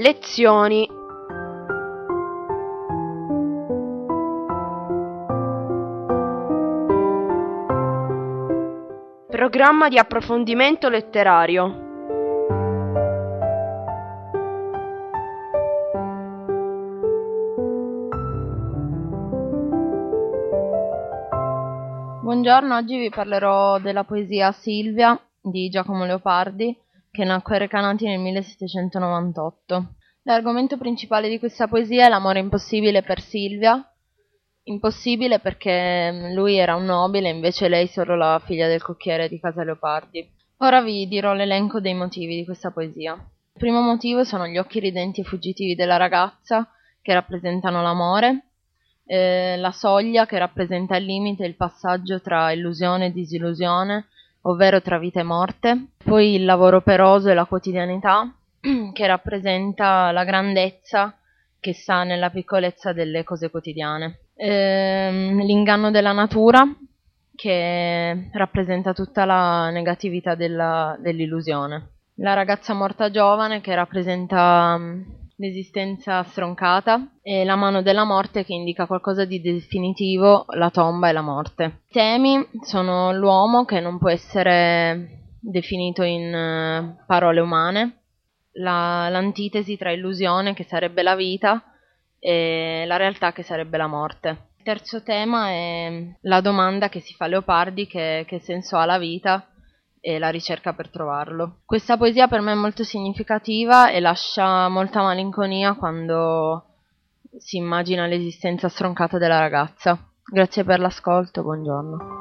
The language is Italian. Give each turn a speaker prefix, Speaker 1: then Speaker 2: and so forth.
Speaker 1: Lezioni. Programma di approfondimento letterario.
Speaker 2: Buongiorno, oggi vi parlerò della poesia Silvia di Giacomo Leopardi che nacque a Recanati nel 1798. L'argomento principale di questa poesia è l'amore impossibile per Silvia, impossibile perché mm, lui era un nobile, invece lei solo la figlia del cocchiere di casa Leopardi. Ora vi dirò l'elenco dei motivi di questa poesia. Il primo motivo sono gli occhi ridenti e fuggitivi della ragazza, che rappresentano l'amore, eh, la soglia, che rappresenta il limite, il passaggio tra illusione e disillusione, ovvero tra vita e morte, poi il lavoro operoso e la quotidianità, che rappresenta la grandezza che sta nella piccolezza delle cose quotidiane, ehm, l'inganno della natura, che rappresenta tutta la negatività della, dell'illusione, la ragazza morta giovane, che rappresenta l'esistenza stroncata e la mano della morte che indica qualcosa di definitivo, la tomba e la morte. I temi sono l'uomo che non può essere definito in uh, parole umane, la, l'antitesi tra illusione che sarebbe la vita e la realtà che sarebbe la morte. Il terzo tema è la domanda che si fa Leopardi che, che senso ha la vita e la ricerca per trovarlo. Questa poesia per me è molto significativa e lascia molta malinconia quando si immagina l'esistenza stroncata della ragazza. Grazie per l'ascolto, buongiorno.